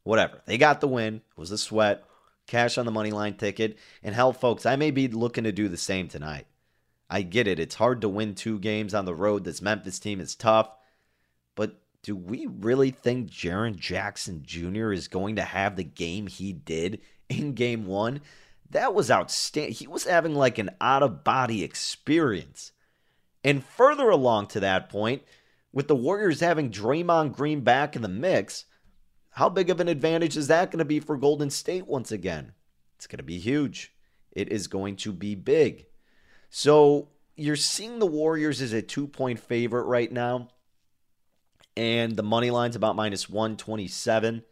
Whatever. They got the win. It was a sweat. Cash on the money line ticket. And hell, folks, I may be looking to do the same tonight. I get it. It's hard to win two games on the road. This Memphis team is tough. But do we really think Jaren Jackson Jr. is going to have the game he did in game one? That was outstanding. He was having like an out of body experience. And further along to that point, with the Warriors having Draymond Green back in the mix, how big of an advantage is that going to be for Golden State once again? It's going to be huge. It is going to be big. So you're seeing the Warriors as a two point favorite right now. And the money line's about minus 127.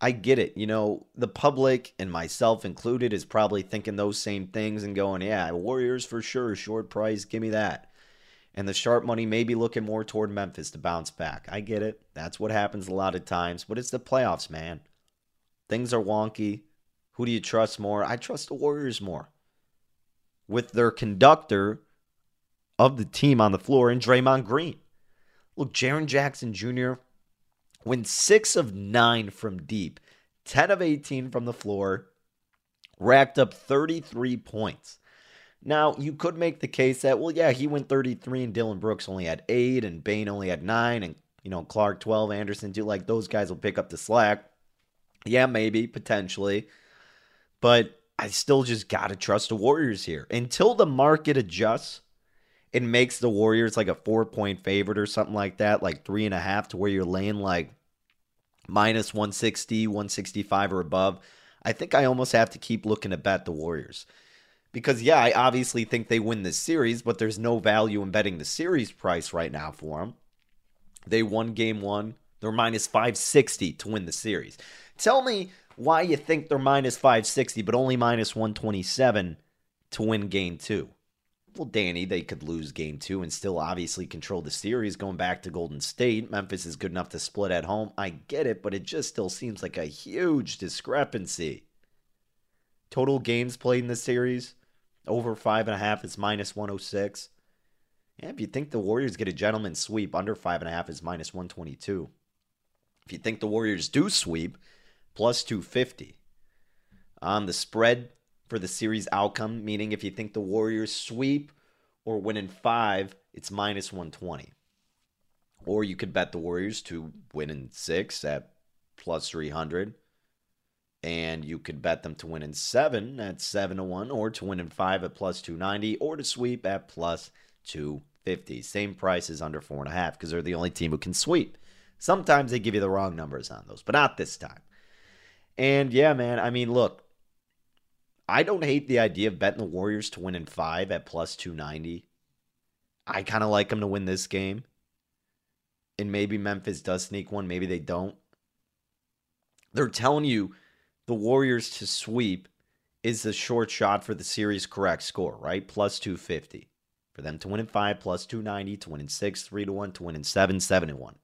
I get it. You know, the public and myself included is probably thinking those same things and going, yeah, Warriors for sure, short price, give me that. And the sharp money may be looking more toward Memphis to bounce back. I get it. That's what happens a lot of times, but it's the playoffs, man. Things are wonky. Who do you trust more? I trust the Warriors more with their conductor of the team on the floor in Draymond Green. Look, Jaren Jackson Jr. went six of nine from deep, 10 of 18 from the floor, racked up 33 points. Now, you could make the case that, well, yeah, he went 33 and Dillon Brooks only had eight and Bane only had nine and, you know, Clarke 12, Anderson too. Like, those guys will pick up the slack. Yeah, maybe, potentially. But I still just got to trust the Warriors here. Until the market adjusts and makes the Warriors like a four point favorite or something like that, like three and a half to where you're laying like minus 160, 165 or above, I think I almost have to keep looking to bet the Warriors. Because, yeah, I obviously think they win this series, but there's no value in betting the series price right now for them. They won game one. They're minus 560 to win the series. Tell me why you think they're minus 560 but only minus 127 to win game two. Well, Danny, they could lose game two and still obviously control the series going back to Golden State. Memphis is good enough to split at home. I get it, but it just still seems like a huge discrepancy. Total games played in the series over five and a half is minus 106. Yeah, if you think the Warriors get a gentleman sweep, under five and a half is minus 122. If you think the Warriors do sweep, plus 250. On the spread for the series outcome, meaning if you think the Warriors sweep or win in five, it's minus 120. Or you could bet the Warriors to win in six at plus 300. And you could bet them to win in seven at 7 to 1, or to win in five at plus 290, or to sweep at plus 250. Same price as under 4.5 because they're the only team who can sweep. Sometimes they give you the wrong numbers on those, but not this time. And yeah, man, I mean, look, I don't hate the idea of betting the Warriors to win in five at plus 290. I kind of like them to win this game. And maybe Memphis does sneak one, maybe they don't. They're telling you the Warriors to sweep is the short shot for the series correct score, right? Plus 250. For them to win in five, plus 290, to win in six, three to one, to win in seven, seven to one.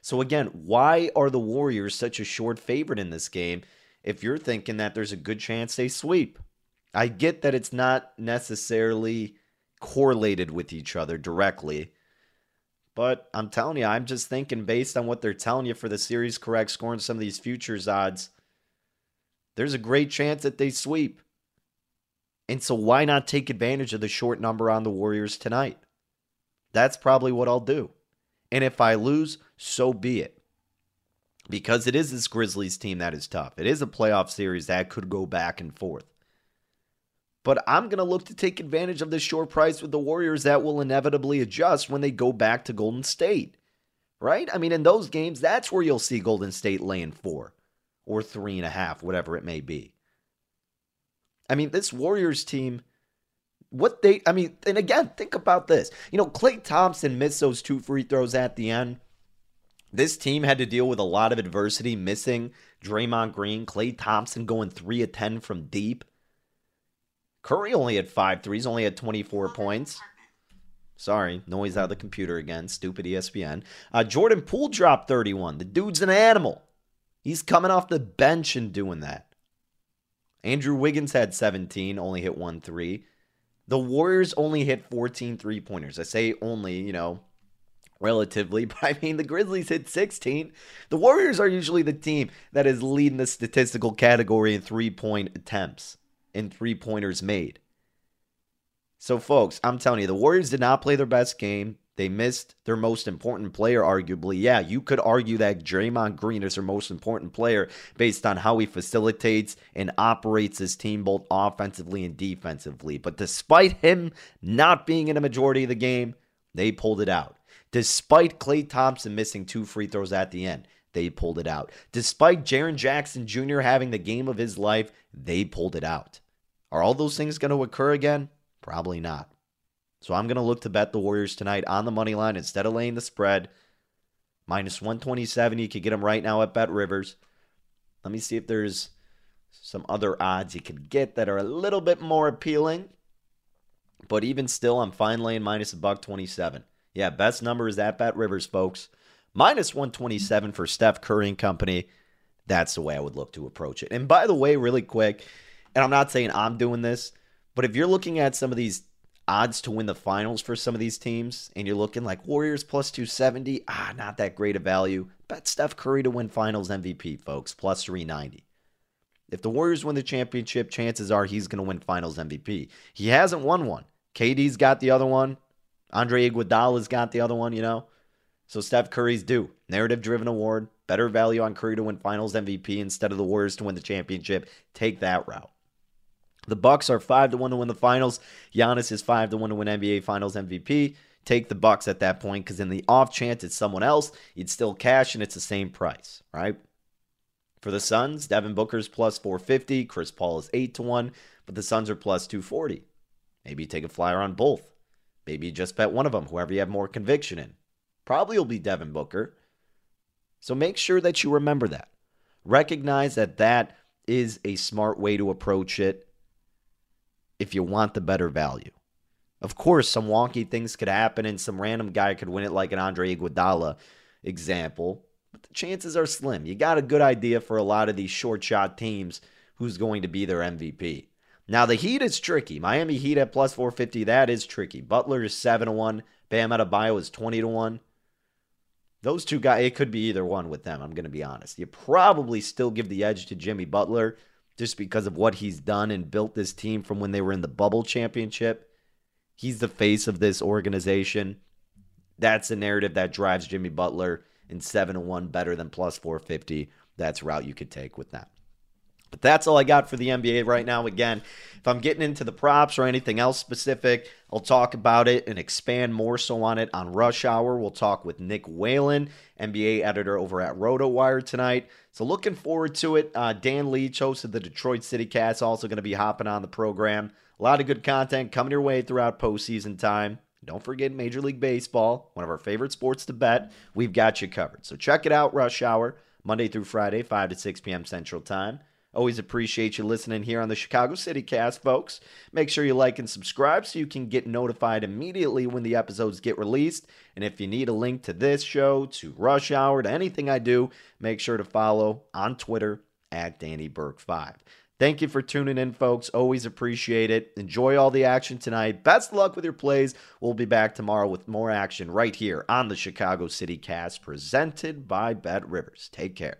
So again, why are the Warriors such a short favorite in this game if you're thinking that there's a good chance they sweep? I get that it's not necessarily correlated with each other directly. But I'm telling you, I'm just thinking based on what they're telling you for the series correct score and some of these futures odds, there's a great chance that they sweep. And so why not take advantage of the short number on the Warriors tonight? That's probably what I'll do. And if I lose, so be it. Because it is this Grizzlies team that is tough. It is a playoff series that could go back and forth. But I'm going to look to take advantage of this short price with the Warriors that will inevitably adjust when they go back to Golden State. Right? I mean, in those games, that's where you'll see Golden State laying four or three and a half, whatever it may be. I mean, this Warriors team, what they, I mean, and again, think about this. You know, Klay Thompson missed those two free throws at the end. This team had to deal with a lot of adversity, missing Draymond Green, Klay Thompson going 3 of 10 from deep. Curry only had five threes, only had 24 points. Sorry, noise out of the computer again. Stupid ESPN. Uh, Jordan Poole dropped 31. The dude's an animal. He's coming off the bench and doing that. Andrew Wiggins had 17, only hit one three. The Warriors only hit 14 three pointers. I say only, you know, relatively, but I mean, the Grizzlies hit 16. The Warriors are usually the team that is leading the statistical category in three point attempts and three pointers made. So, folks, I'm telling you, the Warriors did not play their best game. They missed their most important player, arguably. Yeah, you could argue that Draymond Green is their most important player based on how he facilitates and operates his team both offensively and defensively. But despite him not being in a majority of the game, they pulled it out. Despite Klay Thompson missing two free throws at the end, they pulled it out. Despite Jaren Jackson Jr. having the game of his life, they pulled it out. Are all those things going to occur again? Probably not. So I'm going to look to bet the Warriors tonight on the money line instead of laying the spread. Minus 127. You could get them right now at Bet Rivers. Let me see if there's some other odds you could get that are a little bit more appealing. But even still, I'm fine laying minus a buck 27. Yeah, best number is at Bet Rivers, folks. Minus 127 for Steph Curry and company. That's the way I would look to approach it. And by the way, really quick, and I'm not saying I'm doing this, but if you're looking at some of these odds to win the finals for some of these teams and you're looking like Warriors plus 270, ah, not that great a value. Bet Steph Curry to win finals MVP, folks, plus 390. If the Warriors win the championship, chances are he's going to win finals MVP. He hasn't won one. KD's got the other one. Andre Iguodala's got the other one, you know. So Steph Curry's due. Narrative driven award. Better value on Curry to win finals MVP instead of the Warriors to win the championship. Take that route. The Bucks are five to one to win the finals. Giannis is five to one to win NBA Finals MVP. Take the Bucks at that point because in the off chance it's someone else, you'd still cash and it's the same price, right? For the Suns, Devin Booker's plus 450, Chris Paul is eight to one, but the Suns are plus 240. Maybe take a flyer on both. Maybe you just bet one of them, whoever you have more conviction in. Probably will be Devin Booker. So make sure that you remember that. Recognize that that is a smart way to approach it if you want the better value. Of course, some wonky things could happen and some random guy could win it, like an Andre Iguodala example, but the chances are slim. You got a good idea for a lot of these short shot teams who's going to be their MVP. Now, the Heat is tricky. Miami Heat at plus 450, that is tricky. Butler is 7 to 1. Bam Adebayo is 20 to 1. Those two guys, it could be either one with them, I'm going to be honest. You probably still give the edge to Jimmy Butler just because of what he's done and built this team from when they were in the bubble championship. He's the face of this organization. That's the narrative that drives Jimmy Butler in 7 1 better than plus 450. That's route you could take with that. But that's all I got for the NBA right now. Again, if I'm getting into the props or anything else specific, I'll talk about it and expand more so on it on Rush Hour. We'll talk with Nick Whalen, NBA editor over at RotoWire tonight. So looking forward to it. Uh, Dan Leach, host of the Detroit City Cast, also going to be hopping on the program. A lot of good content coming your way throughout postseason time. Don't forget Major League Baseball, one of our favorite sports to bet. We've got you covered. So check it out, Rush Hour, Monday through Friday, 5 to 6 p.m. Central Time. Always appreciate you listening here on the Chicago City Cast, folks. Make sure you like and subscribe so you can get notified immediately when the episodes get released. And if you need a link to this show, to Rush Hour, to anything I do, make sure to follow on Twitter at Danny Burke5. Thank you for tuning in, folks. Always appreciate it. Enjoy all the action tonight. Best luck with your plays. We'll be back tomorrow with more action right here on the Chicago City Cast presented by Bet Rivers. Take care.